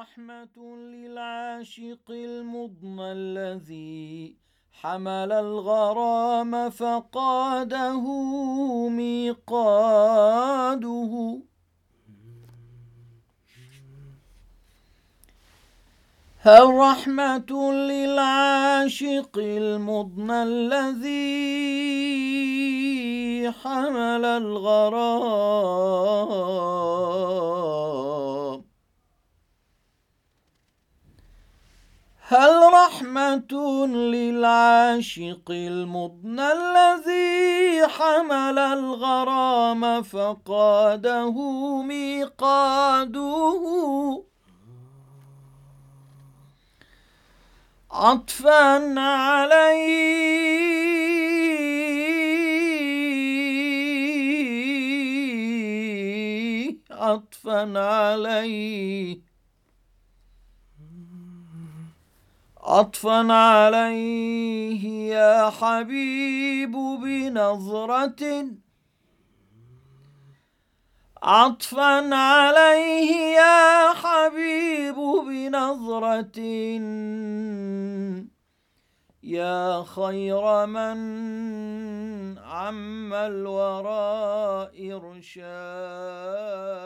رحمة للعاشق المضنى الذي حمل الغرام فقاده ميقاده. هل رحمة للعاشق المضنى الذي حمل الغرام هل رحمة للعاشق المضنى الذي حمل الغرام فقاده ميقاده؟ عطفا عليه عطفا عليه. عطفا عليه يا حبيب بنظرة. عطفا عليه يا حبيب بنظرة. يا خير من عم الورى إرشاد.